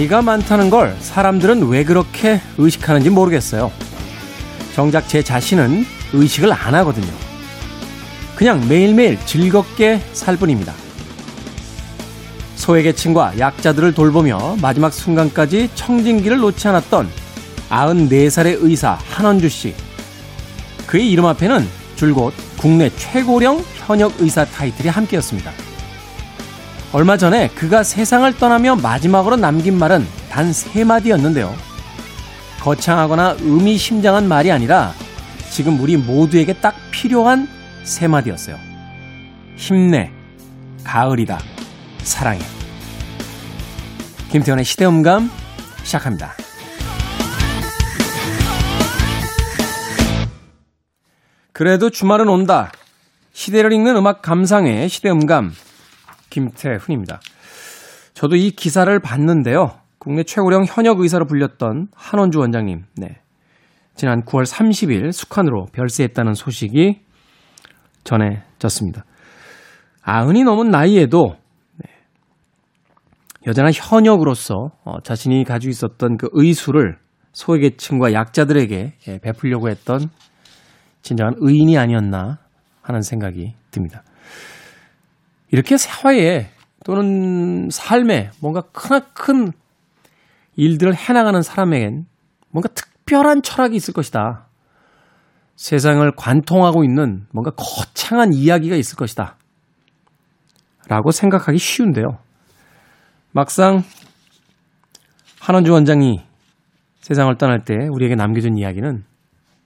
나이가 많다는 걸 사람들은 왜 그렇게 의식하는지 모르겠어요. 정작 제 자신은 의식을 안 하거든요. 그냥 매일매일 즐겁게 살 뿐입니다. 소외계층과 약자들을 돌보며 마지막 순간까지 청진기를 놓지 않았던 94살의 의사 한원주 씨. 그의 이름 앞에는 줄곧 국내 최고령 현역 의사 타이틀이 함께였습니다. 얼마 전에 그가 세상을 떠나며 마지막으로 남긴 말은 단 세 마디였는데요. 거창하거나 의미심장한 말이 아니라 지금 우리 모두에게 딱 필요한 세 마디였어요. 힘내, 가을이다, 사랑해. 김태현의 시대음감 시작합니다. 그래도 주말은 온다. 시대를 읽는 음악 감상의 시대음감 김태훈입니다. 저도 이 기사를 봤는데요. 국내 최고령 현역 의사로 불렸던 한원주 원장님, 네. 지난 9월 30일 숙환으로 별세했다는 소식이 전해졌습니다. 아흔이 넘은 나이에도 네. 여전한 현역으로서 어, 자신이 가지고 있었던 그 의수를 소외계층과 약자들에게 예, 베풀려고 했던 진정한 의인이 아니었나 하는 생각이 듭니다. 이렇게 사회에 또는 삶에 뭔가 크나큰 일들을 해나가는 사람에겐 뭔가 특별한 철학이 있을 것이다. 세상을 관통하고 있는 뭔가 거창한 이야기가 있을 것이다. 라고 생각하기 쉬운데요. 막상 한원주 원장이 세상을 떠날 때 우리에게 남겨준 이야기는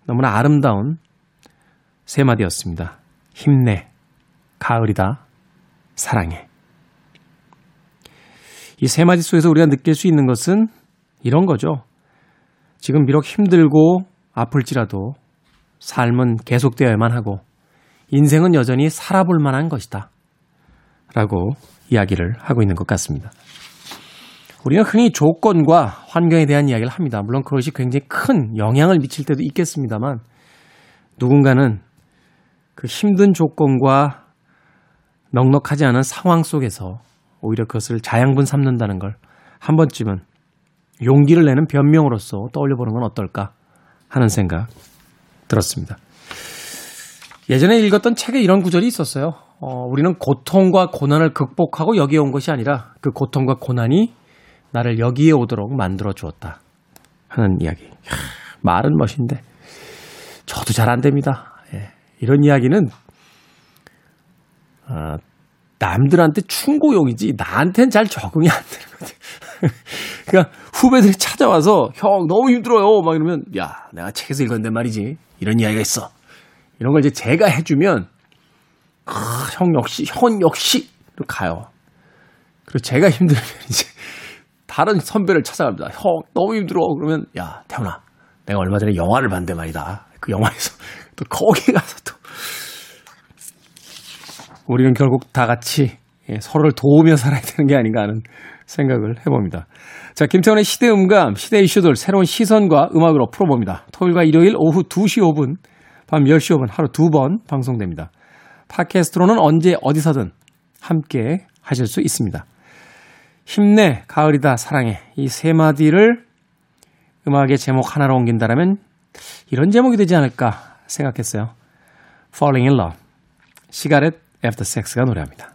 너무나 아름다운 세 마디였습니다. 힘내, 가을이다, 사랑해. 이 세 마디 속에서 우리가 느낄 수 있는 것은 이런 거죠. 지금 비록 힘들고 아플지라도 삶은 계속되어야만 하고 인생은 여전히 살아볼 만한 것이다. 라고 이야기를 하고 있는 것 같습니다. 우리는 흔히 조건과 환경에 대한 이야기를 합니다. 물론 그것이 굉장히 큰 영향을 미칠 때도 있겠습니다만 누군가는 그 힘든 조건과 넉넉하지 않은 상황 속에서 오히려 그것을 자양분 삼는다는 걸 한 번쯤은 용기를 내는 변명으로서 떠올려 보는 건 어떨까 하는 생각 들었습니다. 예전에 읽었던 책에 이런 구절이 있었어요. 어, 우리는 고통과 고난을 극복하고 여기에 온 것이 아니라 그 고통과 고난이 나를 여기에 오도록 만들어 주었다. 하는 이야기. 이야, 말은 멋인데 저도 잘 안 됩니다. 예, 이런 이야기는 어, 남들한테 충고용이지 나한테는 잘 적응이 안 되는 것 같아요. 그러니까 후배들이 찾아와서 형 너무 힘들어요 막 이러면 야 내가 책에서 읽었는데 말이지 이런 이야기가 있어 이런 걸 이제 제가 해주면 아, 형 역시 형 역시 가요. 그리고 제가 힘들면 이제 다른 선배를 찾아갑니다. 형 너무 힘들어 그러면 야 태훈아 내가 얼마 전에 영화를 봤는데 말이다. 그 영화에서 또 거기 가서 또 우리는 결국 다 같이 예, 서로를 도우며 살아야 되는 게 아닌가 하는 생각을 해봅니다. 자, 김태원의 시대 음감, 시대 이슈들 새로운 시선과 음악으로 풀어봅니다. 토요일과 일요일 오후 2시 5분, 밤 10시 5분 하루 두 번 방송됩니다. 팟캐스트로는 언제 어디서든 함께 하실 수 있습니다. 힘내, 가을이다, 사랑해. 이 세 마디를 음악의 제목 하나로 옮긴다면 이런 제목이 되지 않을까 생각했어요. Falling in Love. 시가렛 애프터 섹스가 노래합니다.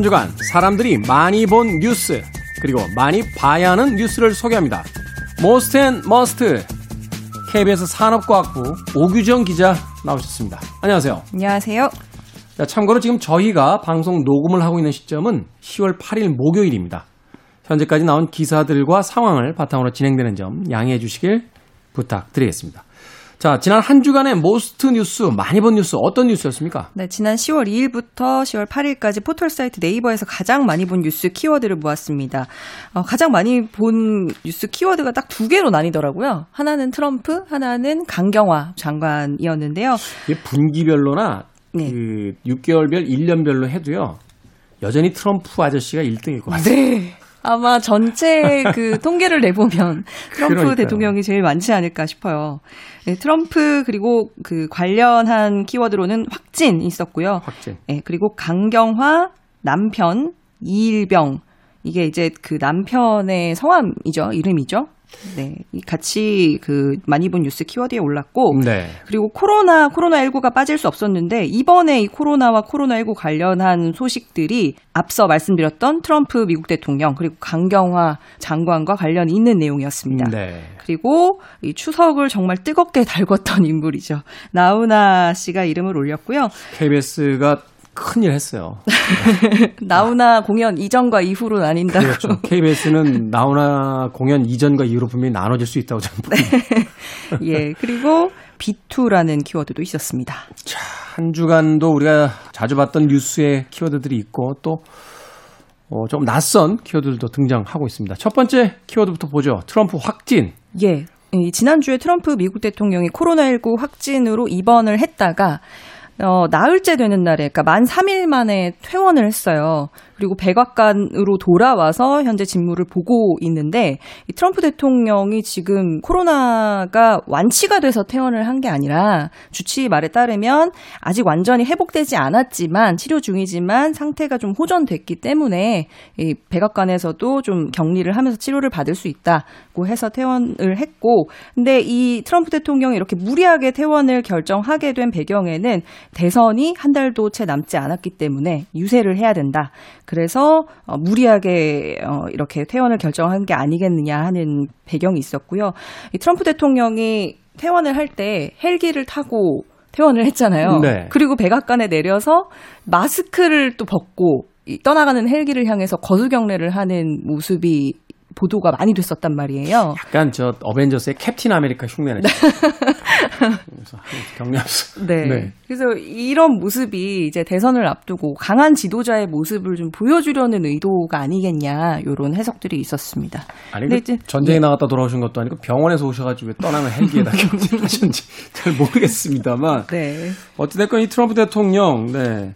한 주간 사람들이 많이 본 뉴스 그리고 많이 봐야 하는 뉴스를 소개합니다. Most and Must KBS 산업과학부 오규정 기자 나오셨습니다. 안녕하세요. 안녕하세요. 자, 참고로 지금 저희가 방송 녹음을 하고 있는 시점은 10월 8일 목요일입니다. 현재까지 나온 기사들과 상황을 바탕으로 진행되는 점 양해해 주시길 부탁드리겠습니다. 자, 지난 한 주간의 Most 뉴스, 많이 본 뉴스, 어떤 뉴스였습니까? 네, 지난 10월 2일부터 10월 8일까지 포털 사이트 네이버에서 가장 많이 본 뉴스 키워드를 모았습니다. 어, 가장 많이 본 뉴스 키워드가 딱 두 개로 나뉘더라고요. 하나는 트럼프, 하나는 강경화 장관이었는데요. 이게 분기별로나 네. 그 6개월별, 1년별로 해도요. 여전히 트럼프 아저씨가 1등일 것 같아요. 네. 아마 전체 그 통계를 내보면 트럼프 그러니까요. 대통령이 제일 많지 않을까 싶어요. 네, 트럼프 그리고 그 관련한 키워드로는 확진 있었고요. 확진. 네, 그리고 강경화, 남편, 이일병 이게 이제 그 남편의 성함이죠, 이름이죠. 네. 같이 그 많이 본 뉴스 키워드에 올랐고 네. 그리고 코로나 코로나 19가 빠질 수 없었는데 이번에 이 코로나와 코로나 19 관련한 소식들이 앞서 말씀드렸던 트럼프 미국 대통령 그리고 강경화 장관과 관련이 있는 내용이었습니다. 네. 그리고 이 추석을 정말 뜨겁게 달궜던 인물이죠. 나훈아 씨가 이름을 올렸고요. KBS가 큰일 했어요. 나훈아 공연 이전과 이후로 나뉜다고. 그렇죠. KBS는 나훈아 공연 이전과 이후로 분명히 나눠질 수 있다고 저는 네. 예, 그리고 B2라는 키워드도 있었습니다. 자, 한 주간도 우리가 자주 봤던 뉴스의 키워드들이 있고 또 어, 조금 낯선 키워드들도 등장하고 있습니다. 첫 번째 키워드부터 보죠. 트럼프 확진. 예. 지난주에 트럼프 미국 대통령이 코로나19 확진으로 입원을 했다가 어, 나흘째 되는 날에, 그러니까 만 3일 만에 퇴원을 했어요. 그리고 백악관으로 돌아와서 현재 직무를 보고 있는데 이 트럼프 대통령이 지금 코로나가 완치가 돼서 퇴원을 한 게 아니라 주치 말에 따르면 아직 완전히 회복되지 않았지만 치료 중이지만 상태가 좀 호전됐기 때문에 이 백악관에서도 좀 격리를 하면서 치료를 받을 수 있다고 해서 퇴원을 했고 근데 이 트럼프 대통령이 이렇게 무리하게 퇴원을 결정하게 된 배경에는 대선이 한 달도 채 남지 않았기 때문에 유세를 해야 된다. 그래서 어, 무리하게 어, 이렇게 퇴원을 결정한 게 아니겠느냐 하는 배경이 있었고요. 이 트럼프 대통령이 퇴원을 할 때 헬기를 타고 퇴원을 했잖아요. 네. 그리고 백악관에 내려서 마스크를 또 벗고 떠나가는 헬기를 향해서 거수 경례를 하는 모습이 보도가 많이 됐었단 말이에요. 약간 저 어벤져스의 캡틴 아메리카 흉내는. 그래서 경례합수. 네. 네. 그래서 이런 모습이 이제 대선을 앞두고 강한 지도자의 모습을 좀 보여주려는 의도가 아니겠냐 이런 해석들이 있었습니다. 아니 그 이제, 전쟁에 예. 나갔다 돌아오신 것도 아니고 병원에서 오셔가지고 떠나는 헬기에다 경례를 하셨는지 잘 모르겠습니다만. 네. 어찌됐건 이 트럼프 대통령, 네.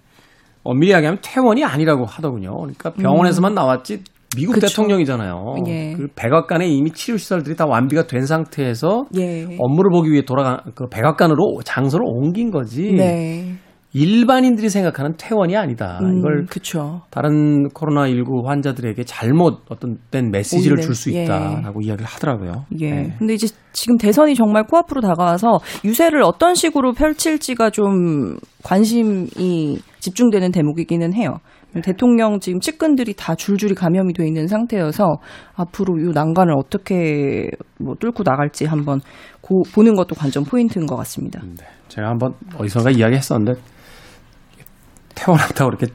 엄밀히 하면 퇴원이 아니라고 하더군요. 그러니까 병원에서만 음. 나왔지 미국 그쵸. 대통령이잖아요. 예. 그 백악관에 이미 치료 시설들이 다 완비가 된 상태에서 예. 업무를 보기 위해 돌아가 그 백악관으로 장소를 옮긴 거지. 네. 일반인들이 생각하는 퇴원이 아니다. 음, 이걸 그쵸. 다른 코로나 19 환자들에게 잘못 어떤 땐 메시지를 줄 수 있다라고 예. 이야기를 하더라고요. 예. 네. 근데 이제 지금 대선이 정말 코앞으로 다가와서 유세를 어떤 식으로 펼칠지가 좀 관심이 집중되는 대목이기는 해요. 대통령 지금 측근들이 다 줄줄이 감염이 돼 있는 상태여서 앞으로 이 난관을 어떻게 뭐 뚫고 나갈지 한번 고, 보는 것도 관전 포인트인 것 같습니다. 네. 제가 한번 어디선가 이야기했었는데 태어났다고 이렇게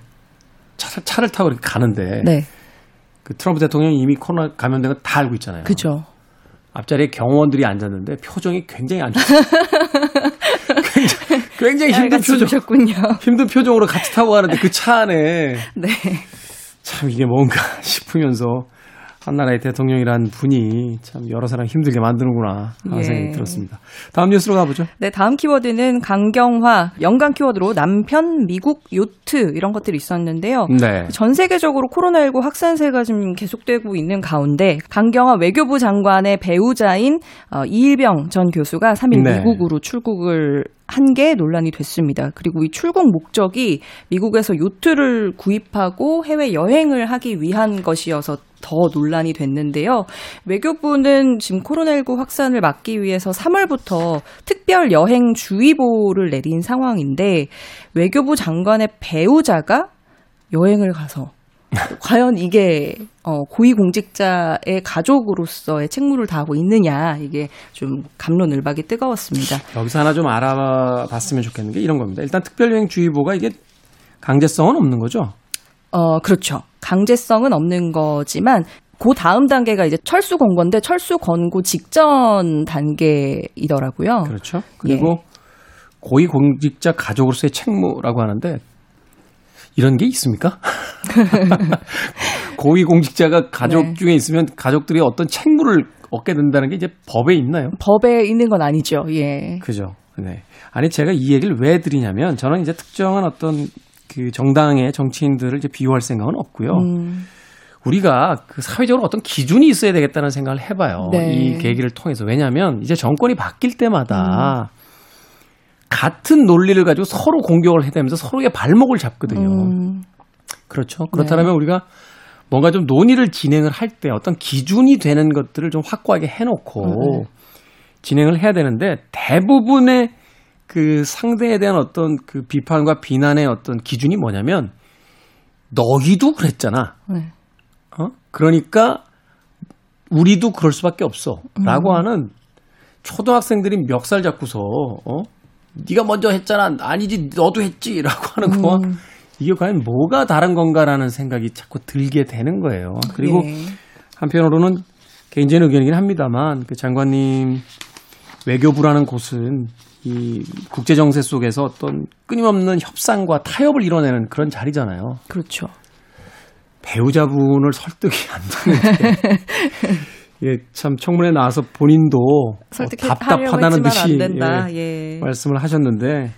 차를, 차를 타고 이렇게 가는데 네. 그 트럼프 대통령이 이미 코로나 감염된 거다 알고 있잖아요. 그죠. 앞자리에 경호원들이 앉았는데 표정이 굉장히 안 좋았어요. 굉장히, 힘든 표정. 셨군요 힘든 표정으로 같이 타고 가는데 그 차 안에 네. 참 이게 뭔가 싶으면서 한 나라의 대통령이란 분이 참 여러 사람 힘들게 만드는구나 하는 예. 생각이 들었습니다. 다음 뉴스로 가보죠. 네, 다음 키워드는 강경화, 연관 키워드로 남편, 미국, 요트 이런 것들이 있었는데요. 네. 전 세계적으로 코로나19 확산세가 지금 계속되고 있는 가운데 강경화 외교부 장관의 배우자인 어, 이일병 전 교수가 3일 네. 미국으로 출국을 한게 논란이 됐습니다. 그리고 이 출국 목적이 미국에서 요트를 구입하고 해외 여행을 하기 위한 것이어서 더 논란이 됐는데요. 외교부는 지금 코로나19 확산을 막기 위해서 3월부터 특별 여행 주의보를 내린 상황인데 외교부 장관의 배우자가 여행을 가서 과연 이게 어, 고위공직자의 가족으로서의 책무를 다하고 있느냐 이게 좀 감론을박이 뜨거웠습니다. 여기서 하나 좀 알아봤으면 좋겠는 게 이런 겁니다. 일단 특별유행주의보가 이게 강제성은 없는 거죠? 어 그렇죠. 강제성은 없는 거지만 그 다음 단계가 이제 철수 권고인데 철수 권고 직전 단계이더라고요. 그렇죠. 그리고 예. 고위공직자 가족으로서의 책무라고 하는데 이런 게 있습니까? 고위공직자가 가족 네. 중에 있으면 가족들이 어떤 책무를 얻게 된다는 게 이제 법에 있나요? 법에 있는 건 아니죠. 예. 그죠. 네. 아니 제가 이 얘기를 왜 드리냐면 저는 이제 특정한 어떤 그 정당의 정치인들을 이제 비유할 생각은 없고요. 음. 우리가 그 사회적으로 어떤 기준이 있어야 되겠다는 생각을 해봐요. 네. 이 계기를 통해서. 왜냐하면 이제 정권이 바뀔 때마다 음. 같은 논리를 가지고 서로 공격을 해대면서 서로의 발목을 잡거든요. 음. 그렇죠. 그렇다면 네. 우리가 뭔가 좀 논의를 진행을 할 때 어떤 기준이 되는 것들을 좀 확고하게 해놓고 음. 진행을 해야 되는데 대부분의 그 상대에 대한 어떤 그 비판과 비난의 어떤 기준이 뭐냐면 너희도 그랬잖아. 네. 어? 그러니까 우리도 그럴 수밖에 없어라고 음. 하는 초등학생들이 멱살 잡고서 어? 네가 먼저 했잖아. 아니지 너도 했지라고 하는 거. 음. 이게 과연 뭐가 다른 건가라는 생각이 자꾸 들게 되는 거예요. 그리고 네. 한편으로는 개인적인 의견이긴 합니다만 그 장관님 외교부라는 곳은 이 국제 정세 속에서 어떤 끊임없는 협상과 타협을 이뤄내는 그런 자리잖아요. 그렇죠. 배우자분을 설득이 안 되는데 예, 참 청문회 나와서 본인도 어, 답답하다는 듯이 예, 예. 말씀을 하셨는데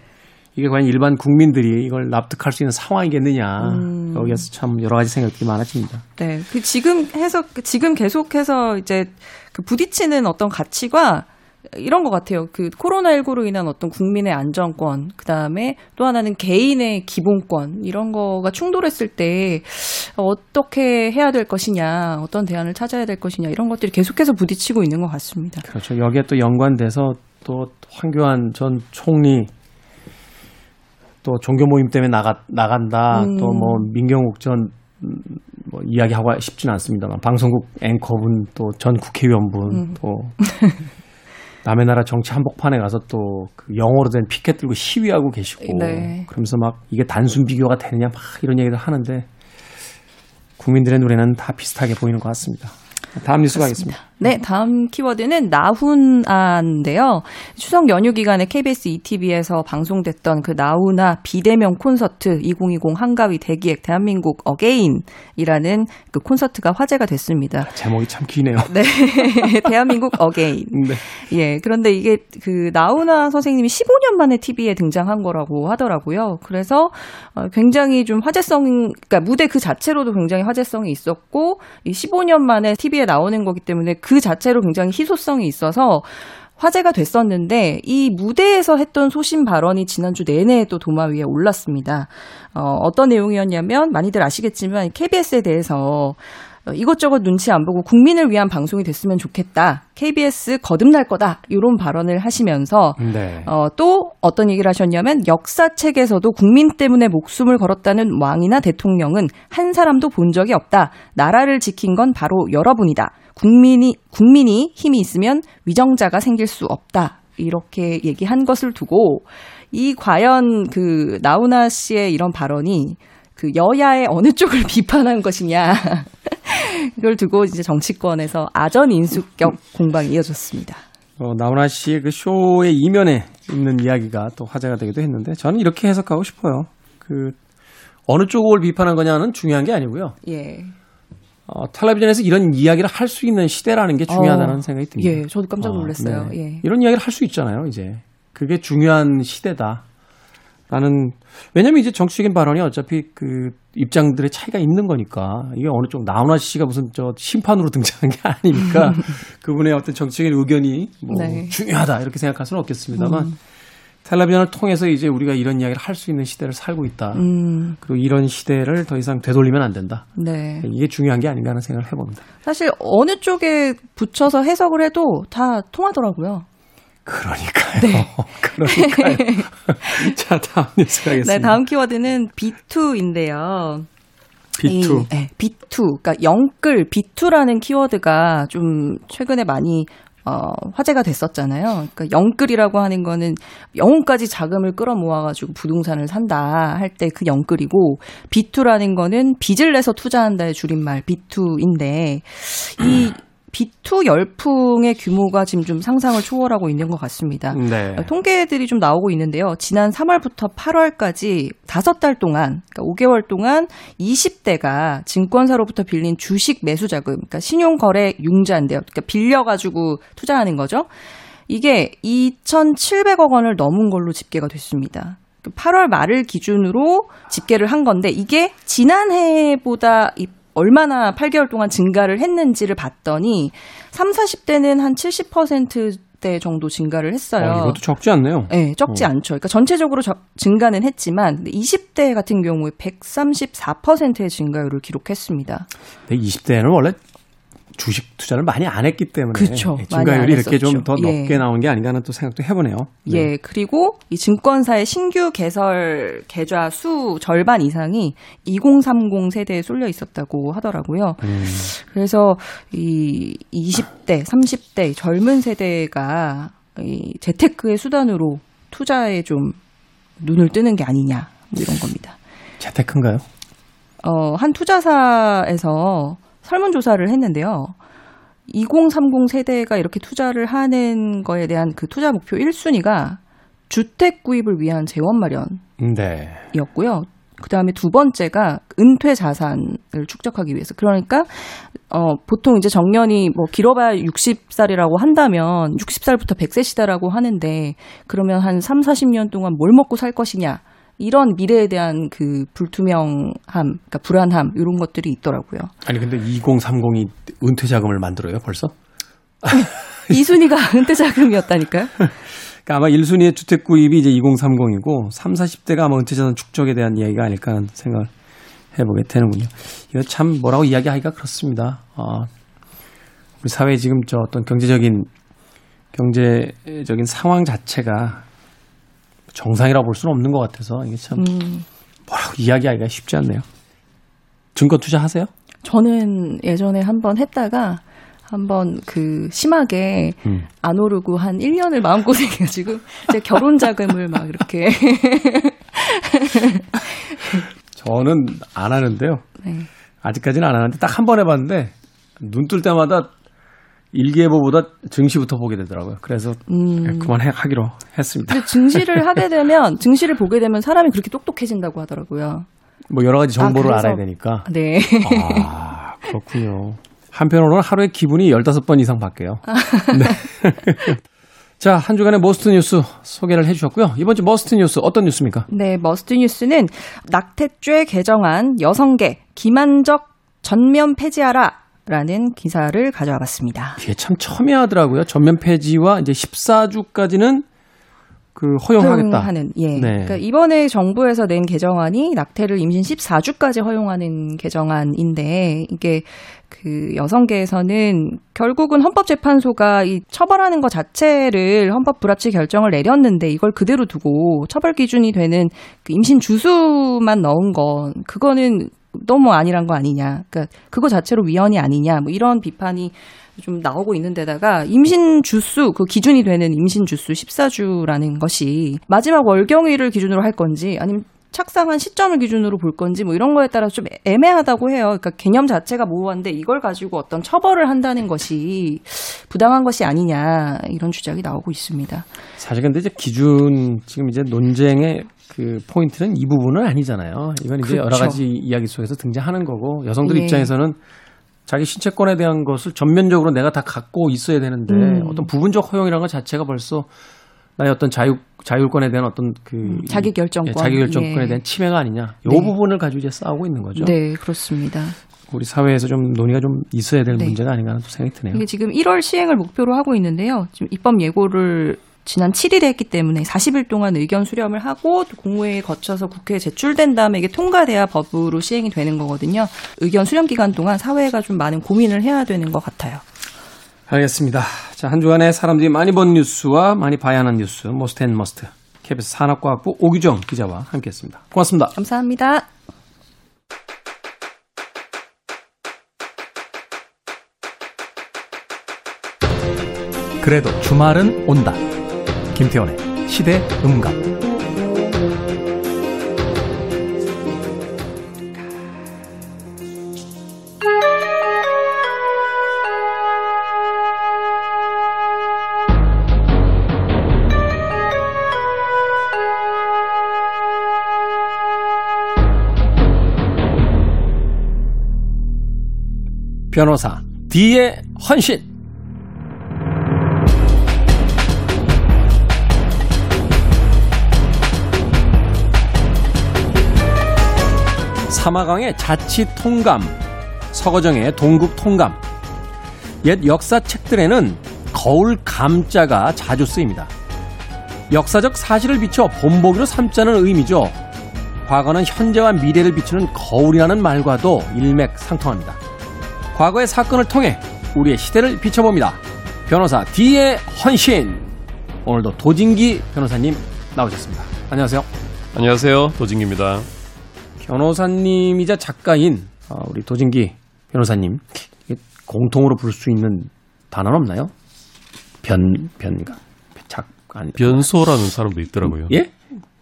이게 과연 일반 국민들이 이걸 납득할 수 있는 상황이겠느냐 음. 여기에서 참 여러 가지 생각들이 많아집니다. 네, 그 지금 해서 지금 계속해서 이제 그 부딪히는 어떤 가치가 이런 것 같아요. 그 코로나19로 인한 어떤 국민의 안정권, 그 다음에 또 하나는 개인의 기본권, 이런 거가 충돌했을 때 어떻게 해야 될 것이냐, 어떤 대안을 찾아야 될 것이냐, 이런 것들이 계속해서 부딪히고 있는 것 같습니다. 그렇죠. 여기에 또 연관돼서 또 황교안 전 총리 또 종교 모임 때문에 나가, 나간다, 음. 또뭐 민경욱 전뭐 이야기하고 싶지는 않습니다만 방송국 앵커분 또 전 국회의원분 음. 또 남의 나라 정치 한복판에 가서 또 그 영어로 된 피켓 들고 시위하고 계시고 네. 그러면서 막 이게 단순 비교가 되느냐 막 이런 얘기를 하는데 국민들의 눈에는 다 비슷하게 보이는 것 같습니다. 다음 뉴스 가겠습니다. 네, 다음 키워드는 나훈아인데요. 추석 연휴 기간에 KBS 2TV에서 방송됐던 그 나훈아 비대면 콘서트 2020 한가위 대기획 대한민국 Again이라는 그 콘서트가 화제가 됐습니다. 아, 제목이 참 기네요. 네, 대한민국 Again. 네. 예, 그런데 이게 그 나훈아 선생님이 15년 만에 TV에 등장한 거라고 하더라고요. 그래서 어, 굉장히 좀 화제성, 그러니까 무대 그 자체로도 굉장히 화제성이 있었고, 이 15년 만에 TV에 나오는 거기 때문에 그그 자체로 굉장히 희소성이 있어서 화제가 됐었는데 이 무대에서 했던 소신 발언이 지난주 내내 또 도마 위에 올랐습니다. 어, 어떤 내용이었냐면 많이들 아시겠지만 KBS에 대해서 어, 이것저것 눈치 안 보고 국민을 위한 방송이 됐으면 좋겠다. KBS 거듭날 거다. 이런 발언을 하시면서 네. 어, 또 어떤 얘기를 하셨냐면 역사책에서도 국민 때문에 목숨을 걸었다는 왕이나 대통령은 한 사람도 본 적이 없다. 나라를 지킨 건 바로 여러분이다. 국민이 국민이 힘이 있으면 위정자가 생길 수 없다. 이렇게 얘기한 것을 두고 이 과연 그 나훈아 씨의 이런 발언이 그 여야의 어느 쪽을 비판한 것이냐. 이걸 두고 이제 정치권에서 아전 인수격 공방이 이어졌습니다. 어, 나훈아 씨의 그 쇼의 이면에 있는 이야기가 또 화제가 되기도 했는데 저는 이렇게 해석하고 싶어요. 그 어느 쪽을 비판한 거냐는 중요한 게 아니고요. 예. 어, 텔레비전에서 이런 이야기를 할 수 있는 시대라는 게 중요하다는 어, 생각이 듭니다. 예, 저도 깜짝 놀랐어요. 어, 네. 예. 이런 이야기를 할 수 있잖아요, 이제. 그게 중요한 시대다. 나는 왜냐면 이제 정치적인 발언이 어차피 그 입장들의 차이가 있는 거니까 이게 어느 쪽 나훈아 씨가 무슨 저 심판으로 등장한 게 아니니까 그분의 어떤 정치적인 의견이 뭐 네. 중요하다 이렇게 생각할 수는 없겠습니다만 음. 텔레비전을 통해서 이제 우리가 이런 이야기를 할 수 있는 시대를 살고 있다. 음. 그리고 이런 시대를 더 이상 되돌리면 안 된다. 네. 이게 중요한 게 아닌가 하는 생각을 해봅니다. 사실 어느 쪽에 붙여서 해석을 해도 다 통하더라고요. 그러니까요. 네. 그러니까요. 자, 다음 뉴스 가겠습니다. 네, 다음 키워드는 B2인데요. B2. 이, 네, B2. 그러니까 영끌 B2라는 키워드가 좀 최근에 많이 어, 화제가 됐었잖아요. 그러니까 영끌이라고 하는 거는 영혼까지 자금을 끌어모아가지고 부동산을 산다 할 때 그 영끌이고 B2라는 거는 빚을 내서 투자한다의 줄임말 B2인데 이 B2 열풍의 규모가 지금 좀 상상을 초월하고 있는 것 같습니다. 네. 통계들이 좀 나오고 있는데요. 지난 3월부터 8월까지 5달 동안, 그러니까 5개월 동안 20대가 증권사로부터 빌린 주식 매수 자금, 그러니까 신용거래 융자인데요. 그러니까 빌려가지고 투자하는 거죠. 이게 2,700억 원을 넘은 걸로 집계가 됐습니다. 8월 말을 기준으로 집계를 한 건데 이게 지난해보다 얼마나 8개월 동안 증가를 했는지를 봤더니 3, 40대는 한 70%대 정도 증가를 했어요. 어, 이것도 적지 않네요. 네, 적지 어. 않죠. 그러니까 전체적으로 저, 증가는 했지만 20대 같은 경우에 134%의 증가율을 기록했습니다. 20대는 원래 주식 투자를 많이 안 했기 때문에 그쵸, 예, 증가율이 이렇게 좀 했었죠. 더 예. 높게 나온 게 아닌가 하는 또 생각도 해보네요. 네. 예, 그리고 이 증권사의 신규 개설 계좌 수 절반 이상이 2030 세대에 쏠려 있었다고 하더라고요. 음. 그래서 이 20대, 30대 젊은 세대가 이 재테크의 수단으로 투자에 좀 눈을 뜨는 게 아니냐 뭐 이런 겁니다. 재테크인가요? 어, 한 투자사에서 설문조사를 했는데요. 2030 세대가 이렇게 투자를 하는 거에 대한 그 투자 목표 1순위가 주택 구입을 위한 재원 마련이었고요. 네. 그 다음에 두 번째가 은퇴 자산을 축적하기 위해서. 그러니까, 어, 보통 이제 정년이 뭐 길어봐야 60살이라고 한다면 60살부터 100세 시대라고 하는데 그러면 한 3, 40년 동안 뭘 먹고 살 것이냐. 이런 미래에 대한 그 불투명함, 그러니까 불안함, 이런 것들이 있더라고요. 아니 근데 2030이 은퇴 자금을 만들어요 벌써? 이 순위가 은퇴 자금이었다니까요. 그러니까 아마 1순위의 주택 구입이 이제 2030이고 3, 40대가 아마 은퇴 자산 축적에 대한 이야기가 아닐까 하는 생각을 해보게 되는군요. 이거 참 뭐라고 이야기하기가 그렇습니다. 아, 우리 사회 지금 저 어떤 경제적인 경제적인 상황 자체가 정상이라고 볼 수는 없는 것 같아서 이게 참 음, 뭐라고 이야기하기가 쉽지 않네요. 증권 투자하세요? 저는 예전에 한번 했다가 한번 그 심하게 음. 안 오르고 한 1년을 마음고생해가지고 제 결혼 자금을 막 이렇게 저는 안 하는데요. 네. 아직까지는 안 하는데 딱 한 번 해봤는데 눈 뜰 때마다 일기예보보다 증시부터 보게 되더라고요. 그래서 음. 그만해 하기로 했습니다. 근데 증시를 하게 되면 증시를 보게 되면 사람이 그렇게 똑똑해진다고 하더라고요. 뭐 여러 가지 정보를 아, 알아야 되니까. 네. 아 그렇군요. 한편으로는 하루에 기분이 15번 이상 바뀌어요. 네. 자, 한 주간의 Most 뉴스 소개를 해주셨고요. 이번 주 Must 뉴스 어떤 뉴스입니까? 네, Must 뉴스는 낙태죄 개정안 여성계 기만적 전면 폐지하라 라는 기사를 가져와 봤습니다. 이게 참 첨예하더라고요. 전면 폐지와 이제 14주까지는 그 허용하겠다. 허용하는 예. 네. 그러니까 이번에 정부에서 낸 개정안이 낙태를 임신 14주까지 허용하는 개정안인데 이게 그 여성계에서는 결국은 헌법재판소가 이 처벌하는 것 자체를 헌법 불합치 결정을 내렸는데 이걸 그대로 두고 처벌 기준이 되는 그 임신 주수만 넣은 건 그거는 너무 아니란 거 아니냐. 그러니까 그거 자체로 위헌이 아니냐. 뭐 이런 비판이 좀 나오고 있는 데다가 임신 주수 그 기준이 되는 임신 주수 14주라는 것이 마지막 월경일을 기준으로 할 건지 아니면 착상한 시점을 기준으로 볼 건지 뭐 이런 거에 따라서 좀 애매하다고 해요. 그러니까 개념 자체가 모호한데 이걸 가지고 어떤 처벌을 한다는 것이 부당한 것이 아니냐 이런 주장이 나오고 있습니다. 사실 근데 이제 기준 지금 이제 논쟁의 그 포인트는 이 부분은 아니잖아요. 이건 이제 여러 그렇죠. 가지 이야기 속에서 등장하는 거고 여성들 예. 입장에서는 자기 신체권에 대한 것을 전면적으로 내가 다 갖고 있어야 되는데 음. 어떤 부분적 허용이라는 것 자체가 벌써 나의 어떤 자유 자율권에 대한 어떤 그 음, 자기 결정권. 예, 자기 결정권에 예. 대한 침해가 아니냐. 요 네. 부분을 가지고 이제 싸우고 있는 거죠. 네, 그렇습니다. 우리 사회에서 좀 논의가 좀 있어야 될 네. 문제가 아닌가 하는 생각이 드네요. 이게 지금 1월 시행을 목표로 하고 있는데요. 지금 입법 예고를 지난 7일에 했기 때문에 40일 동안 의견 수렴을 하고 또 공무회에 거쳐서 국회에 제출된 다음에 이게 통과돼야 법으로 시행이 되는 거거든요. 의견 수렴 기간 동안 사회가 좀 많은 고민을 해야 되는 것 같아요. 알겠습니다. 자, 한 주간에 사람들이 많이 본 뉴스와 많이 봐야 하는 뉴스, Most and Must. KBS 산업과학부 오규정 기자와 함께 했습니다. 고맙습니다. 감사합니다. 그래도 주말은 온다. 김태원의 시대 음감. 변호사 D의 헌신. 사마강의 자치 통감, 서거정의 동국 통감. 옛 역사책들에는 거울 감자가 자주 쓰입니다. 역사적 사실을 비춰 본보기로 삼자는 의미죠. 과거는 현재와 미래를 비추는 거울이라는 말과도 일맥상통합니다. 과거의 사건을 통해 우리의 시대를 비춰봅니다. 변호사 D의 헌신. 오늘도 도진기 변호사님 나오셨습니다. 안녕하세요. 안녕하세요. 도진기입니다. 변호사님이자 작가인 어, 우리 도진기 변호사님 공통으로 부를 수 있는 단어는 없나요? 변 변가 작 아니 변소라는 사람도 있더라고요. 예?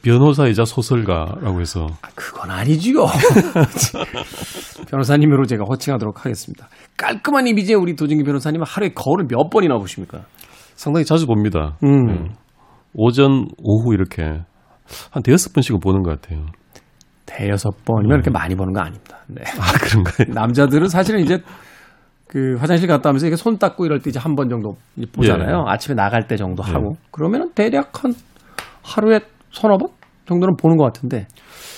변호사이자 소설가라고 해서 아, 그건 아니지요. 변호사님으로 제가 호칭하도록 하겠습니다. 깔끔한 이미지의 우리 도진기 변호사님은 하루에 거울을 몇 번이나 보십니까? 상당히 자주 봅니다. 음. 오전, 오후 이렇게 한 대여섯 번씩은 보는 것 같아요. 대여섯 번이면 이렇게 많이 보는 거 아닙니다. 네. 아 그런가요? 남자들은 사실은 이제 그 화장실 갔다 오면서 이렇게 손 닦고 이럴 때 이제 한 번 정도 보잖아요. 예. 아침에 나갈 때 정도 예. 하고 그러면은 대략 한 하루에 서너 번 정도는 보는 것 같은데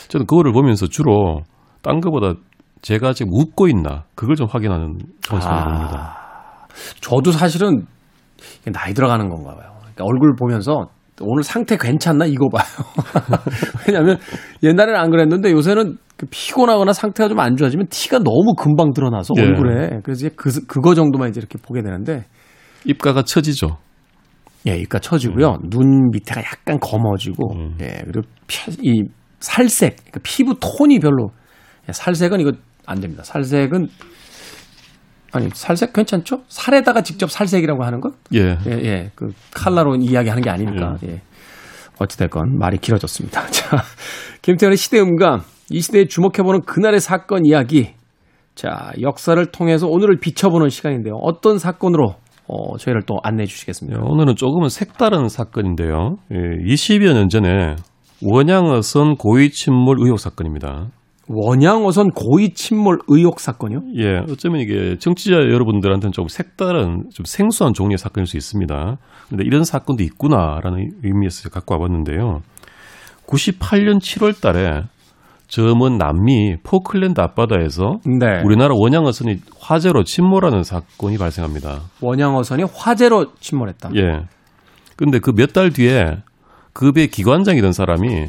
저는 그거를 보면서 주로 딴 거보다 제가 지금 웃고 있나 그걸 좀 확인하는 방식으로 아. 저도 사실은 이게 나이 들어가는 건가 봐요. 그러니까 얼굴 보면서 오늘 상태 괜찮나 이거 봐요. 왜냐하면 옛날에는 안 그랬는데 요새는 그 피곤하거나 상태가 좀 안 좋아지면 티가 너무 금방 드러나서 예. 얼굴에 그래서 이제 그, 그거 정도만 이제 이렇게 보게 되는데 입가가 처지죠. 예, 입가 처지고요. 눈 밑에가 약간 검어지고, 음. 예, 그리고 피, 이 살색, 그러니까 피부 톤이 별로, 예, 살색은 이거 안 됩니다. 살색은, 아니, 살색 괜찮죠? 살에다가 직접 살색이라고 하는 것? 예. 예, 예, 그 칼라로 이야기하는 게 아니니까, 예. 어찌됐건 말이 길어졌습니다. 자, 김태현의 시대음감, 이 시대에 주목해보는 그날의 사건 이야기. 자, 역사를 통해서 오늘을 비춰보는 시간인데요. 어떤 사건으로 어, 저희를 또 안내해 주시겠습니까? 예, 오늘은 조금은 색다른 사건인데요. 예, 20여 년 전에 원양어선 고의 침몰 의혹 사건입니다. 원양어선 고의 침몰 의혹 사건이요? 예, 어쩌면 이게 정치자 여러분들한테는 좀 색다른, 좀 생소한 종류의 사건일 수 있습니다. 근데 이런 사건도 있구나라는 의미에서 갖고 와봤는데요. 98년 7월 달에 저먼 남미 포클랜드 앞바다에서 네. 우리나라 원양어선이 화재로 침몰하는 사건이 발생합니다. 원양어선이 화재로 침몰했다. 예. 근데 그 몇 달 뒤에 그배 기관장이던 사람이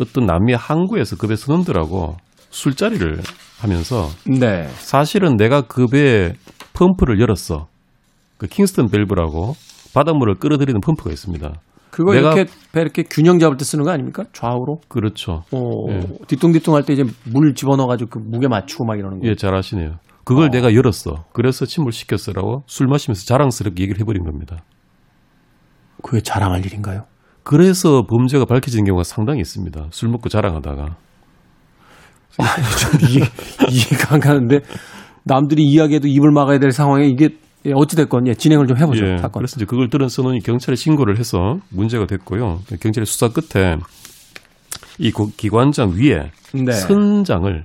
어떤 남미 항구에서 그배 선원들하고 술자리를 하면서 네. 사실은 내가 그 배에 펌프를 열었어. 그 킹스턴 밸브라고 바닷물을 끌어들이는 펌프가 있습니다. 그거 이렇게 배 이렇게 균형 잡을 때 쓰는 거 아닙니까? 좌우로. 그렇죠. 어, 예. 뒤뚱뒤뚱 할 때 이제 물 집어넣어 가지고 그 무게 맞추고 막 이러는 거. 예, 잘 아시네요. 그걸 내가 열었어. 그래서 침몰 시켰어라고 술 마시면서 자랑스럽게 얘기를 해버린 겁니다. 그게 자랑할 일인가요? 그래서 범죄가 밝혀지는 경우가 상당히 있습니다. 술 먹고 자랑하다가. 좀 이해, 이해가 안 가는데 남들이 이야기해도 입을 막아야 될 상황에 이게 예, 어찌됐건 예, 진행을 좀 해보죠. 예, 사건. 그래서 이제 그걸 들은 선원이 경찰에 신고를 해서 문제가 됐고요. 경찰의 수사 끝에 이 고- 기관장 위에 네. 선장을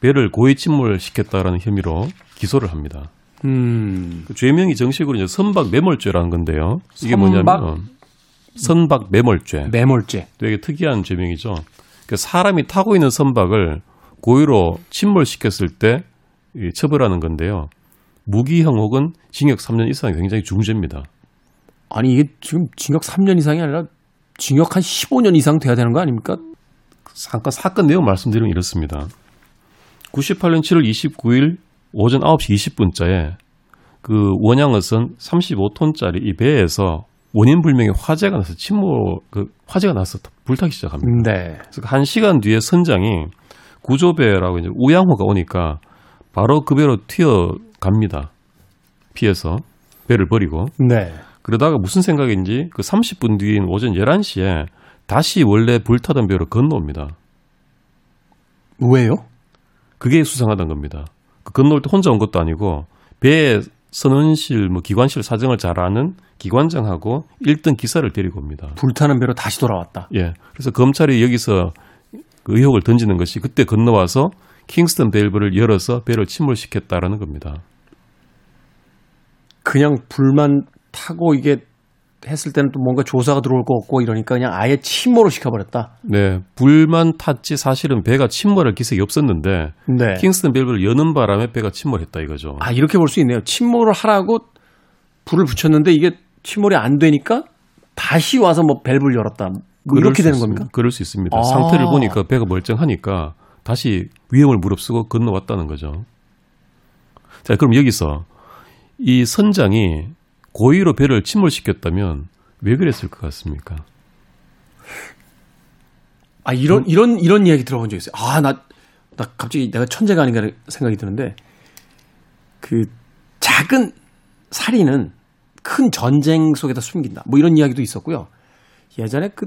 배를 고의 침몰시켰다라는 혐의로 기소를 합니다. 음. 그 죄명이 정식으로 이제 선박 매몰죄라는 건데요. 이게 선박? 뭐냐면 선박 매몰죄. 매몰죄. 되게 특이한 죄명이죠. 그 사람이 타고 있는 선박을 고의로 침몰시켰을 때이 처벌하는 건데요. 무기형 혹은 징역 3년 이상이 굉장히 중죄입니다. 아니 이게 지금 징역 3년 이상이 아니라 징역 한 15년 이상 돼야 되는 거 아닙니까? 잠깐 사건 내용 말씀드리면 이렇습니다. 98년 7월 29일 오전 9시 20분자에 그 원양어선 35톤짜리 이 배에서 원인 불명의 화재가 나서 침몰 그 화재가 나서 불타기 시작합니다. 네. 그래서 한 시간 뒤에 선장이 구조배라고 이제 우양호가 오니까 바로 그 배로 튀어갑니다. 피해서 배를 버리고 네. 그러다가 무슨 생각인지 그 30분 뒤인 오전 11시에 다시 원래 불타던 배로 건너옵니다. 왜요? 그게 수상하던 겁니다. 그 건너올 때 혼자 온 것도 아니고 배에 선원실, 뭐 기관실 사정을 잘 아는 기관장하고 1등 기사를 데리고 옵니다. 불타는 배로 다시 돌아왔다. 예. 그래서 검찰이 여기서 그 의혹을 던지는 것이 그때 건너와서 킹스턴 밸브를 열어서 배를 침몰시켰다라는 겁니다. 그냥 불만 타고 이게 했을 때는 또 뭔가 조사가 들어올 거 없고 이러니까 그냥 아예 침몰을 시켜버렸다. 네. 불만 탔지 사실은 배가 침몰할 기색이 없었는데 네. 킹스턴 밸브를 여는 바람에 배가 침몰했다 이거죠. 아 이렇게 볼 수 있네요. 침몰을 하라고 불을 붙였는데 이게 침몰이 안 되니까 다시 와서 뭐 밸브를 열었다. 뭐 이렇게 수 되는 있습니다. 겁니까? 그럴 수 있습니다. 아. 상태를 보니까 배가 멀쩡하니까 다시 위험을 무릅쓰고 건너왔다는 거죠. 자, 그럼 여기서 이 선장이 고의로 배를 침몰시켰다면 왜 그랬을 것 같습니까? 아 이런 이런 이런 이야기 들어본 적 있어요. 아나나 갑자기 내가 천재가 아닌가 생각이 드는데 그 작은 살인은 큰 전쟁 속에다 숨긴다. 뭐 이런 이야기도 있었고요. 예전에 그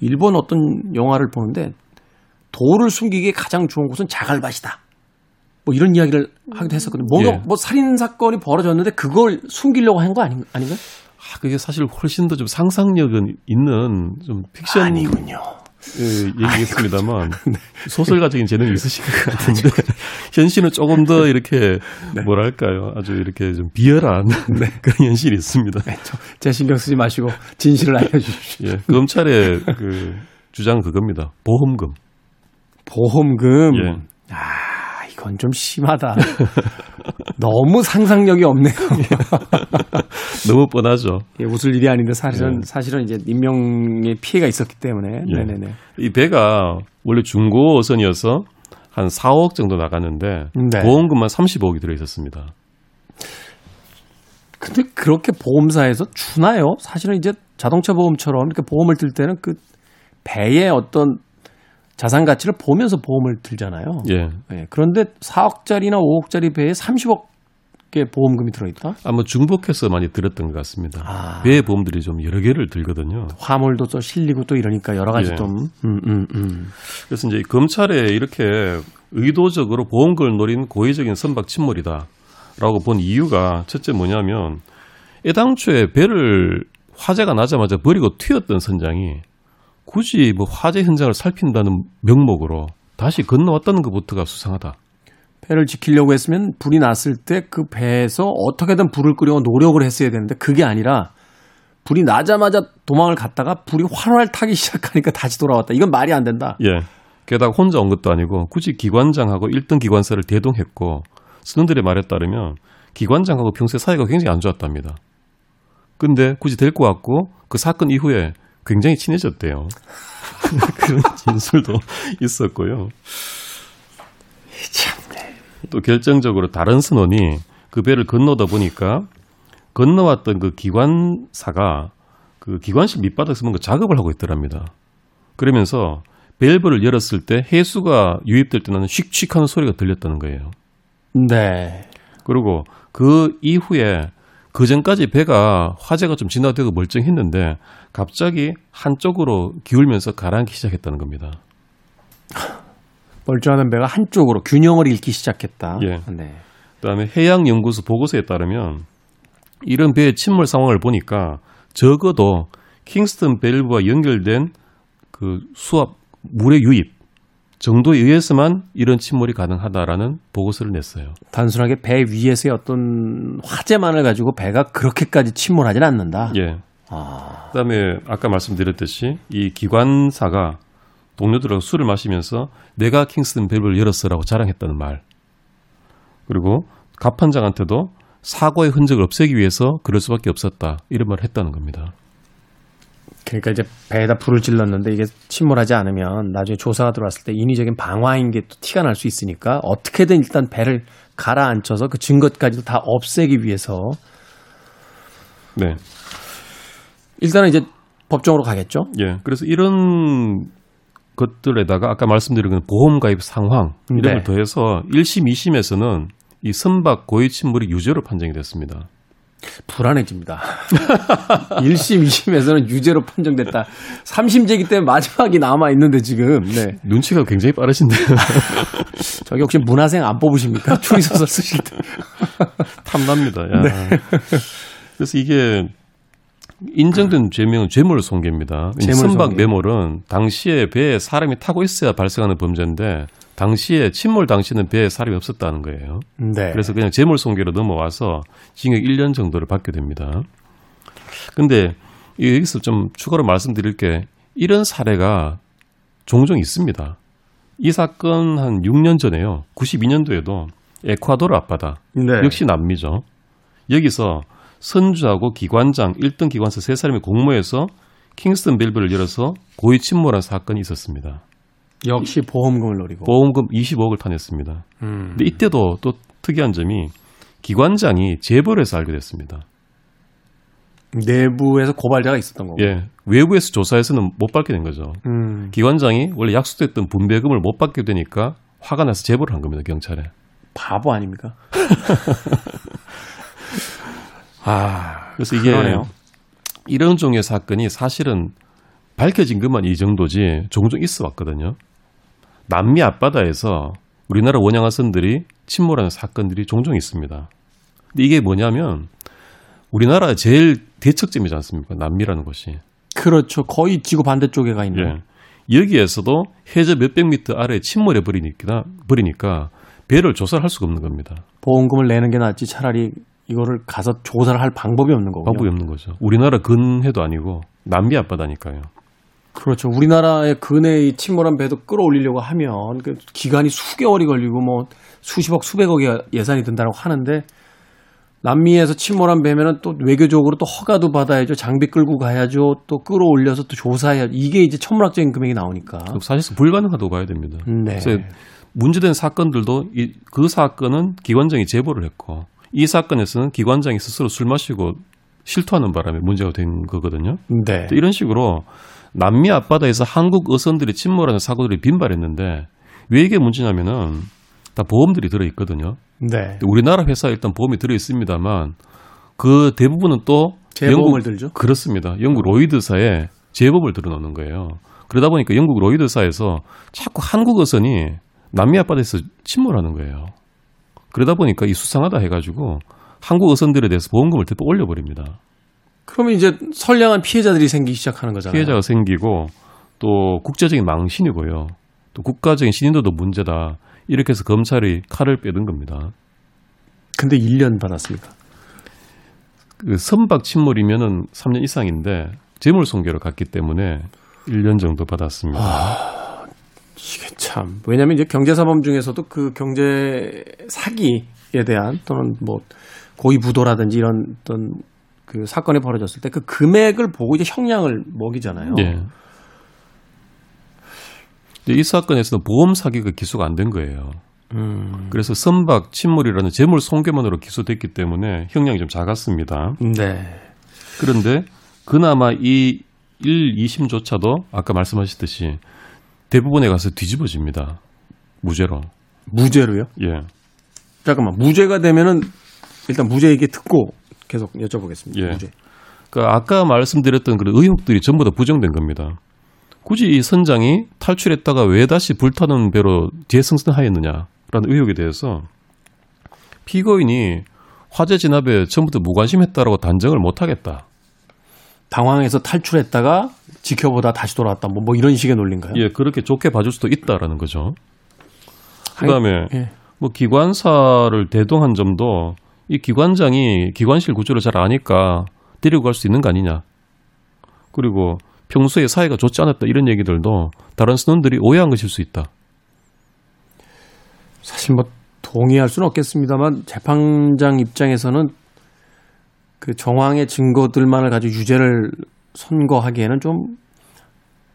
일본 어떤 영화를 보는데 돌을 숨기기에 가장 좋은 곳은 자갈밭이다. 뭐 이런 이야기를 하기도 했었거든요. 뭔가 예. 뭐 살인 사건이 벌어졌는데 그걸 숨기려고 한 거 아닌, 아닌가요? 아, 그게 사실 훨씬 더 좀 상상력은 있는 좀 픽션 아니군요. 예, 얘기겠습니다만 소설가적인 재능이 있으신 것 같은데 현실은 조금 더 이렇게 뭐랄까요 아주 이렇게 좀 비열한 그런 현실이 있습니다. 제 신경 쓰지 마시고 진실을 알려주십시오. 예, 검찰의 그 주장은 그겁니다. 보험금. 보험금. 예. 아, 이건 좀 심하다. 너무 상상력이 없네요. 너무 뻔하죠. 예, 웃을 일이 아닌데 사실은 예. 사실은 이제 인명의 피해가 있었기 때문에. 예. 네네네. 이 배가 원래 중고 어선이어서 한 4억 정도 나갔는데 네. 보험금만 35억이 들어 있었습니다. 근데 그렇게 보험사에서 주나요? 사실은 이제 자동차 보험처럼 이렇게 보험을 들 때는 그 배의 어떤 자산 가치를 보면서 보험을 들잖아요. 예. 예, 그런데 4억짜리나 5억짜리 배에 30억의 보험금이 들어있다? 아마 중복해서 많이 들었던 것 같습니다. 아. 배 보험들이 좀 여러 개를 들거든요. 화물도 또 실리고 또 이러니까 여러 가지 예. 좀, 음, 음, 음. 그래서 이제 검찰에 이렇게 의도적으로 보험금을 노린 고의적인 선박 침몰이다라고 본 이유가 첫째 뭐냐면 애당초에 배를 화재가 나자마자 버리고 튀었던 선장이 굳이 뭐 화재 현장을 살핀다는 명목으로 다시 건너왔다는 것부터가 수상하다. 배를 지키려고 했으면 불이 났을 때 그 배에서 어떻게든 불을 끄려고 노력을 했어야 되는데 그게 아니라 불이 나자마자 도망을 갔다가 불이 활활 타기 시작하니까 다시 돌아왔다. 이건 말이 안 된다. 예. 게다가 혼자 온 것도 아니고 굳이 기관장하고 1등 기관사를 대동했고 선원들의 말에 따르면 기관장하고 평소에 사이가 굉장히 안 좋았답니다. 근데 굳이 데리고 왔고 그 사건 이후에 굉장히 친해졌대요. 그런 진술도 있었고요. 또 결정적으로 다른 선원이 그 배를 건너다 보니까 건너왔던 그 기관사가 그 기관실 밑바닥에서 뭔가 작업을 하고 있더랍니다. 그러면서 밸브를 열었을 때 해수가 유입될 때 나는 씩씩 하는 소리가 들렸다는 거예요. 네. 그리고 그 이후에 그 전까지 배가 화재가 좀 진화되고 멀쩡했는데 갑자기 한쪽으로 기울면서 가라앉기 시작했다는 겁니다. 멀쩡하던 배가 한쪽으로 균형을 잃기 시작했다. 예. 네. 그다음에 해양연구소 보고서에 따르면 이런 배의 침몰 상황을 보니까 적어도 킹스턴 밸브와 연결된 그 수압 물의 유입 정도에 의해서만 이런 침몰이 가능하다라는 보고서를 냈어요. 단순하게 배 위에서의 어떤 화재만을 가지고 배가 그렇게까지 침몰하진 않는다. 예. 아, 그다음에 아까 말씀드렸듯이 이 기관사가 동료들하고 술을 마시면서 내가 킹스턴 밸브를 열었어라고 자랑했다는 말. 그리고 갑판장한테도 사고의 흔적을 없애기 위해서 그럴 수밖에 없었다 이런 말을 했다는 겁니다. 그러니까 이제 배에다 불을 질렀는데 이게 침몰하지 않으면 나중에 조사가 들어왔을 때 인위적인 방화인 게 또 티가 날 수 있으니까 어떻게든 일단 배를 가라앉혀서 그 증거까지도 다 없애기 위해서 네. 일단은 이제 법정으로 가겠죠. 예. 그래서 이런 것들에다가 아까 말씀드린 그 보험 가입 상황 이런 네. 걸 더해서 1심, 2심에서는 이 선박 고의 침몰이 유죄로 판정이 됐습니다. 불안해집니다. 1심, 2심에서는 유죄로 판정됐다. 3심제기 때문에 마지막이 남아 있는데 지금. 네. 눈치가 굉장히 빠르신데요. 저기 혹시 문화생 안 뽑으십니까? 추리소설 쓰실 때. 탐납니다. 야. 그래서 이게 인정된 죄명은 죄물 손괴입니다. 죄물손괴. 선박 매몰은 당시에 배에 사람이 타고 있어야 발생하는 범죄인데 당시에 침몰 당시는 배에 사람이 없었다는 거예요. 네. 그래서 그냥 재물손괴로 넘어와서 징역 1년 정도를 받게 됩니다. 근데 이- 여기서 좀 추가로 말씀드릴 게 이런 사례가 종종 있습니다. 이 사건 한 6년 전에요. 92년도에도 에콰도르 앞바다 네. 역시 남미죠. 여기서 선주하고 기관장 1등 기관사 세 사람이 공모해서 킹스턴 밸브를 열어서 고의 침몰한 사건이 있었습니다. 역시 보험금을 노리고. 보험금 20억을 타냈습니다. 음. 근데 이때도 또 특이한 점이 기관장이 재벌을 해서 알게 됐습니다. 내부에서 고발자가 있었던 거고. 예, 외부에서 조사해서는 못 받게 된 거죠. 음. 기관장이 원래 약속됐던 분배금을 못 받게 되니까 화가 나서 제보를 한 겁니다 경찰에. 바보 아닙니까? 아, 그래서 이게 그러네요. 이런 종류의 사건이 사실은 밝혀진 것만 이 정도지 종종 있어 왔거든요. 남미 앞바다에서 우리나라 원양어선들이 침몰하는 사건들이 종종 있습니다. 근데 이게 뭐냐면 우리나라 제일 대척점이지 않습니까? 남미라는 곳이. 그렇죠. 거의 지구 반대쪽에 가 있는. 예. 여기에서도 해저 몇백 미터 아래에 침몰해 버리니까, 버리니까 배를 조사를 할 수가 없는 겁니다. 보험금을 내는 게 낫지 차라리 이거를 가서 조사를 할 방법이 없는 거군요. 방법이 없는 거죠. 우리나라 근해도 아니고 남미 앞바다니까요. 그렇죠. 우리나라의 근해의 침몰한 배도 끌어올리려고 하면 그 기간이 수개월이 걸리고 뭐 수십억 수백억의 예산이 든다고 하는데 남미에서 침몰한 배면은 또 외교적으로 또 허가도 받아야죠. 장비 끌고 가야죠. 또 끌어올려서 또 조사해야죠. 이게 이제 천문학적인 금액이 나오니까. 사실상 불가능하다고 봐야 됩니다. 네. 그래서 문제된 사건들도 이, 그 사건은 기관장이 제보를 했고 이 사건에서는 기관장이 스스로 술 마시고 실토하는 바람에 문제가 된 거거든요. 네. 또 이런 식으로 남미 앞바다에서 한국 어선들이 침몰하는 사고들이 빈발했는데 왜 이게 문제냐면은 다 보험들이 들어 있거든요. 네. 우리나라 회사 일단 보험이 들어 있습니다만 그 대부분은 또 재보험을 들죠. 그렇습니다. 영국 로이드사에 제법을 들어놓는 거예요. 그러다 보니까 영국 로이드사에서 자꾸 한국 어선이 남미 앞바다에서 침몰하는 거예요. 그러다 보니까 이 수상하다 해가지고 한국 어선들에 대해서 보험금을 대폭 올려버립니다. 그러면 이제 선량한 피해자들이 생기기 시작하는 거잖아요. 피해자가 생기고 또 국제적인 망신이고요. 또 국가적인 신인도도 문제다. 이렇게 해서 검찰이 칼을 빼든 겁니다. 근데 1년 받았습니까? 그 선박 침몰이면은 3년 이상인데 재물 손괴로 갔기 때문에 1년 정도 받았습니다. 이게 참 왜냐하면 이제 경제 사범 중에서도 그 경제 사기에 대한 또는 뭐 고의 부도라든지 이런 어떤 그 사건이 벌어졌을 때 그 금액을 보고 이제 형량을 먹이잖아요. 예. 이 사건에서는 보험 사기가 기소가 안 된 거예요. 음, 그래서 선박 침몰이라는 재물 손괴만으로 기소됐기 때문에 형량이 좀 작았습니다. 네. 그런데 그나마 이 1, 2심조차도 아까 말씀하셨듯이 대부분에 가서 뒤집어집니다. 무죄로. 무죄로요? 예. 잠깐만 무죄가 되면은 일단 무죄 얘기 듣고 계속 여쭤보겠습니다. 예. 그러니까 아까 말씀드렸던 그런 의혹들이 전부 다 부정된 겁니다. 굳이 이 선장이 탈출했다가 왜 다시 불타는 배로 재승선하였느냐라는 의혹에 대해서 피고인이 화재 진압에 처음부터 무관심했다라고 단정을 못하겠다. 당황해서 탈출했다가 지켜보다 다시 돌아왔다. 뭐, 뭐 이런 식의 논리인가요? 예, 그렇게 좋게 봐줄 수도 있다라는 거죠. 그다음에 예. 뭐 기관사를 대동한 점도 이 기관장이 기관실 구조를 잘 아니까 데리고 갈 수 있는 거 아니냐. 그리고 평소에 사이가 좋지 않았다 이런 얘기들도 다른 선원들이 오해한 것일 수 있다. 사실 뭐 동의할 수는 없겠습니다만 재판장 입장에서는 그 정황의 증거들만을 가지고 유죄를 선고하기에는 좀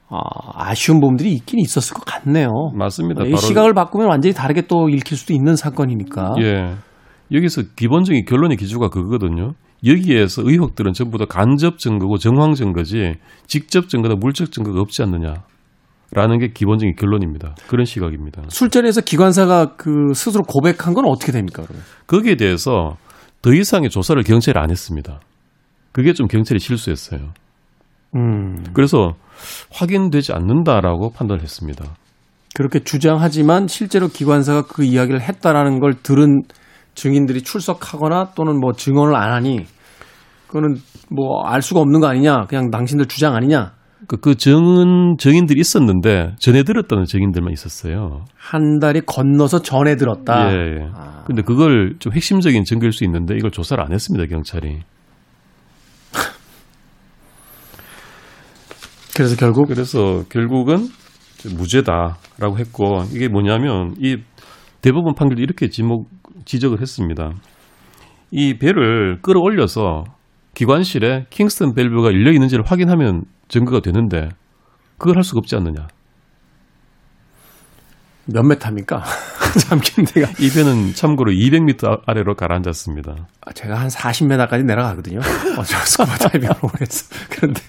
아, 아쉬운 부분들이 있긴 있었을 것 같네요. 맞습니다. 이 시각을 바꾸면 완전히 다르게 또 읽힐 수도 있는 사건이니까. 예. 여기서 기본적인 결론의 기조가 그거거든요. 여기에서 의혹들은 전부 다 간접 증거고 정황 증거지 직접 증거나 물적 증거가 없지 않느냐. 라는 게 기본적인 결론입니다. 그런 시각입니다. 술자리에서 기관사가 그 스스로 고백한 건 어떻게 됩니까? 그러면? 거기에 대해서 더 이상의 조사를 경찰이 안 했습니다. 그게 좀 경찰이 실수했어요. 음. 그래서 확인되지 않는다라고 판단을 했습니다. 그렇게 주장하지만 실제로 기관사가 그 이야기를 했다라는 걸 들은 증인들이 출석하거나 또는 뭐 증언을 안 하니 그거는 뭐 알 수가 없는 거 아니냐 그냥 당신들 주장 아니냐 그, 그 증인, 증인들이 있었는데 전해 들었다는 증인들만 있었어요. 한 달이 건너서 전해 들었다. 예, 예. 아. 근데 그걸 좀 핵심적인 증거일 수 있는데 이걸 조사를 안 했습니다, 경찰이. 그래서 결국 그래서 결국은 무죄다라고 했고 이게 뭐냐면 이 대법원 판결도 이렇게 지목 지적을 했습니다. 이 배를 끌어올려서 기관실에 킹스턴 밸브가 열려 있는지를 확인하면 증거가 되는데 그걸 할 수가 없지 않느냐. 몇 메타입니까? 잠긴 데가 이 배는 참고로 200m 아래로 가라앉았습니다. 제가 한 40m까지 내려가거든요. 어저 스쿠버 다이빙을 해서 그런데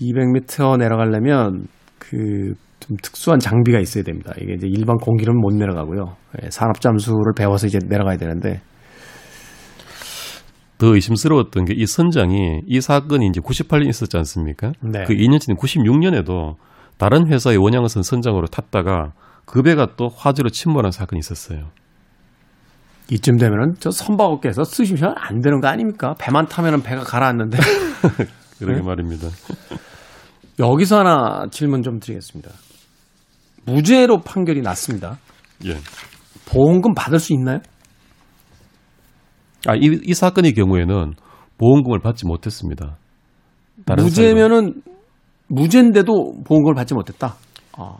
200m 내려가려면 그 좀 특수한 장비가 있어야 됩니다. 이게 이제 일반 공기는 못 내려가고요. 예, 산업 잠수를 배워서 이제 내려가야 되는데 더 의심스러웠던 게 이 선장이 이 사건이 이제 98년 있었지 않습니까? 네. 그 2년 전인 96년에도 다른 회사의 원양어선 선장으로 탔다가 그 배가 또 화재로 침몰한 사건이 있었어요. 이쯤 되면은 저 선박업계에서 쓰시면 안 되는 거 아닙니까? 배만 타면은 배가 가라앉는데 그러게 네? 말입니다. 여기서 하나 질문 좀 드리겠습니다. 무죄로 판결이 났습니다. 예. 보험금 받을 수 있나요? 아, 이, 이 사건의 경우에는 보험금을 받지 못했습니다. 다른 무죄면은 무죄인데도 보험금을 받지 못했다. 아,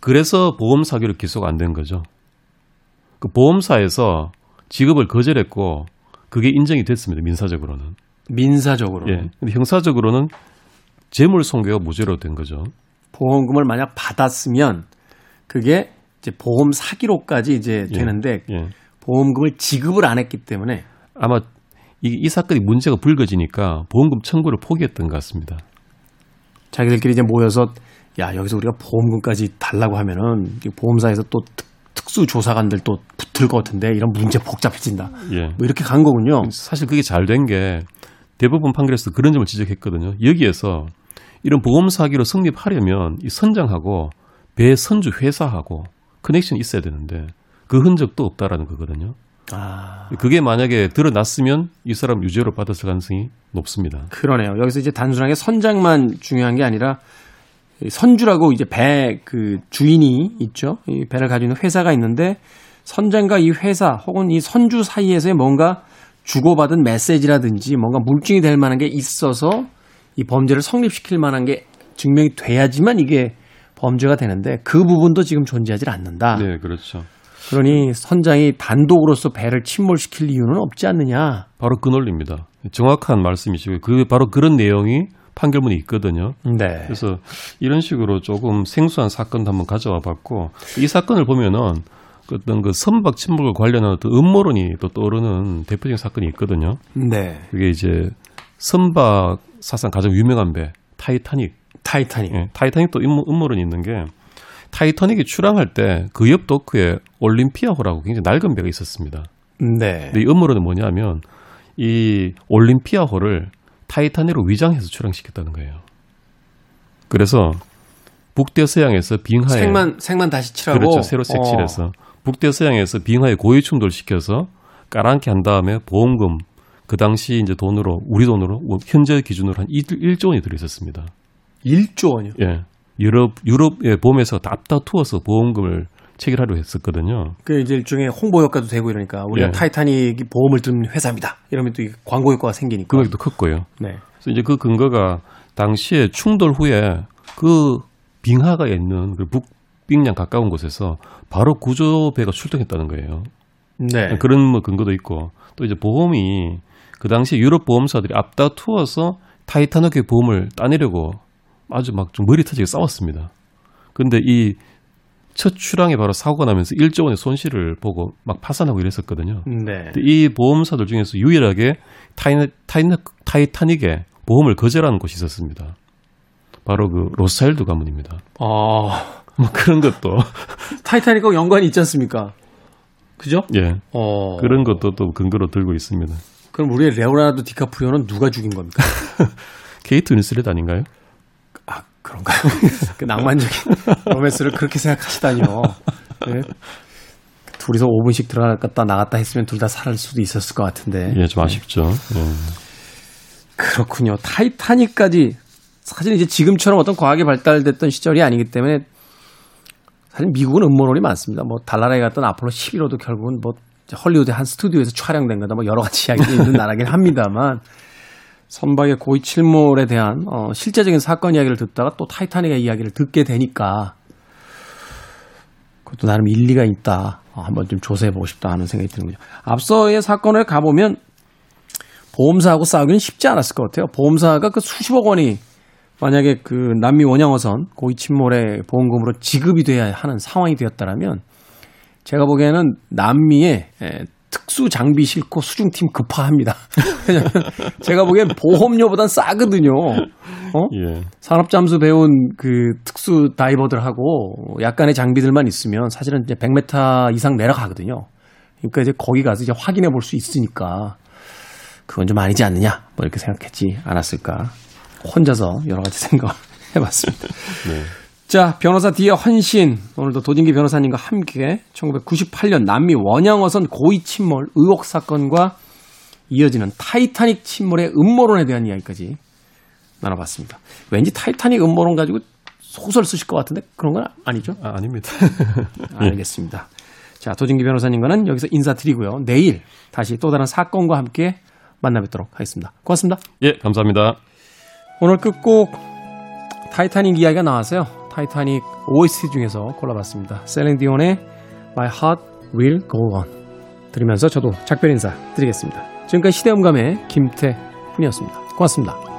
그래서 보험 사기로 기소가 안 된 거죠. 그 보험사에서 지급을 거절했고 그게 인정이 됐습니다. 민사적으로는. 민사적으로 예. 근데 형사적으로는 재물 손괴가 무죄로 된 거죠. 보험금을 만약 받았으면 그게 이제 보험 사기로까지 이제 예. 되는데 예. 보험금을 지급을 안 했기 때문에 아마 이, 이 사건이 문제가 불거지니까 보험금 청구를 포기했던 것 같습니다. 자기들끼리 이제 모여서 야 여기서 우리가 보험금까지 달라고 하면은 이 보험사에서 또 특, 수 조사관들 또 붙을 것 같은데 이런 문제 복잡해진다. 예. 뭐 이렇게 간 거군요. 사실 그게 잘 된 게 대법원 판결에서 그런 점을 지적했거든요. 여기에서 이런 보험 사기로 성립하려면 이 선장하고 배 선주 회사하고 커넥션이 있어야 되는데 그 흔적도 없다라는 거거든요. 아 그게 만약에 드러났으면 이 사람 유죄로 받았을 가능성이 높습니다. 그러네요. 여기서 이제 단순하게 선장만 중요한 게 아니라 이 선주라고 이제 배 그 주인이 있죠. 이 배를 가지고 있는 회사가 있는데 선장과 이 회사 혹은 이 선주 사이에서의 뭔가 주고받은 메시지라든지 뭔가 물증이 될 만한 게 있어서 이 범죄를 성립시킬 만한 게 증명이 돼야지만 이게 범죄가 되는데 그 부분도 지금 존재하지 않는다. 네, 그렇죠. 그러니 선장이 단독으로서 배를 침몰시킬 이유는 없지 않느냐. 바로 그 논리입니다. 정확한 말씀이시고요. 그 바로 그런 내용이 판결문에 있거든요. 네. 그래서 이런 식으로 조금 생소한 사건도 한번 가져와 봤고 이 사건을 보면은 그 어떤 그 선박 침몰과 관련한 어떤 음모론이 또 떠오르는 대표적인 사건이 있거든요. 네. 그게 이제 선박 사상 가장 유명한 배 타이타닉. 타이타닉. 예, 타이타닉도 음모, 음모론이 있는 게 타이타닉이 출항할 때 그 옆 도크에 올림피아호라고 굉장히 낡은 배가 있었습니다. 네. 근데 이 음모론은 뭐냐면 이 올림피아호를 타이타닉으로 위장해서 출항시켰다는 거예요. 그래서 북대서양에서 빙하에 색만 색만 다시 칠하고 그렇죠 새로 색칠해서 북대서양에서 빙하에 고유 충돌 시켜서 까랑케 한 다음에 보험금 그 당시 이제 돈으로 우리 돈으로 현재 기준으로 한 1, 조 원이 들어 있었습니다. 1조 원이요. 예. 유럽 유럽의 보험회사가 다 앞다투어서 보험금을 체결하려 했었거든요. 그 이제 일종의 홍보 효과도 되고 이러니까 우리가 예. 타이타닉이 보험을 든 회사입니다. 이러면 또 광고 효과가 생기니까. 금액도 컸고요. 네. 그래서 이제 그 근거가 당시에 충돌 후에 그 빙하가 있는 그 북빙양 가까운 곳에서 바로 구조배가 출동했다는 거예요. 네. 그런 뭐 근거도 있고 또 이제 보험이 그 당시 유럽 보험사들이 앞다투어서 타이타닉의 보험을 따내려고 아주 막 좀 머리 터지게 싸웠습니다. 근데 이 첫 출항에 바로 사고가 나면서 1조 원의 손실을 보고 막 파산하고 이랬었거든요. 네. 이 보험사들 중에서 유일하게 타이, 타이, 타이타닉에 보험을 거절하는 곳이 있었습니다. 바로 그 로스차일드 가문입니다. 어, 뭐 그런 것도 타이타닉하고 연관이 있지 않습니까? 그죠? 예. 어. 그런 것도 또 근거로 들고 있습니다. 그럼 우리의 레오나르도 디카프리오는 누가 죽인 겁니까? 케이트 윈슬렛 아닌가요? 아, 그런가요? 그 낭만적인 로맨스를 그렇게 생각하시다니요. 네. 둘이서 5분씩 들어갔다 나갔다 했으면 둘 다 살을 수도 있었을 것 같은데. 예, 좀 아쉽죠. 예. 그렇군요. 타이타닉까지 사실 이제 지금처럼 어떤 과학이 발달됐던 시절이 아니기 때문에 사실 미국은 음모론이 많습니다. 뭐 달나라에 갔던 아폴로 11호도 결국은 뭐 헐리우드 한 스튜디오에서 촬영된 거다 뭐 여러 가지 이야기가 있는 나라긴 합니다만 선박의 고의 침몰에 대한 어, 실제적인 사건 이야기를 듣다가 또 타이타닉의 이야기를 듣게 되니까 그것도 나름 일리가 있다. 어, 한번 좀 조사해 보고 싶다 하는 생각이 드는군요. 앞서의 사건을 가보면 보험사하고 싸우기는 쉽지 않았을 것 같아요. 보험사가 그 수십억 원이 만약에 그 남미 원양어선 고위 침몰의 보험금으로 지급이 돼야 하는 상황이 되었다라면 제가 보기에는 남미에 에, 특수 장비 싣고 수중팀 급파합니다. 왜냐면 제가 보기엔 보험료보단 싸거든요. 어? 예. 산업 잠수 배운 그 특수 다이버들하고 약간의 장비들만 있으면 사실은 이제 100m 이상 내려가거든요. 그러니까 이제 거기 가서 이제 확인해 볼 수 있으니까 그건 좀 아니지 않느냐 뭐 이렇게 생각했지 않았을까. 혼자서 여러 가지 생각을 해봤습니다. 네. 자, 변호사 D의 헌신. 오늘도 도진기 변호사님과 함께 1998년 남미 원양어선 고의 침몰 의혹 사건과 이어지는 타이타닉 침몰의 음모론에 대한 이야기까지 나눠봤습니다. 왠지 타이타닉 음모론 가지고 소설 쓰실 것 같은데 그런 건 아니죠? 아, 아닙니다. 알겠습니다. 자, 도진기 변호사님과는 여기서 인사드리고요. 내일 다시 또 다른 사건과 함께 만나뵙도록 하겠습니다. 고맙습니다. 예, 감사합니다. 오늘 끝곡 타이타닉 이야기가 나와서요. 타이타닉 OST 중에서 골라봤습니다. 셀린 디온의 My Heart Will Go On 들으면서 저도 작별 인사 드리겠습니다. 지금까지 시대음감의 김태훈이었습니다. 고맙습니다.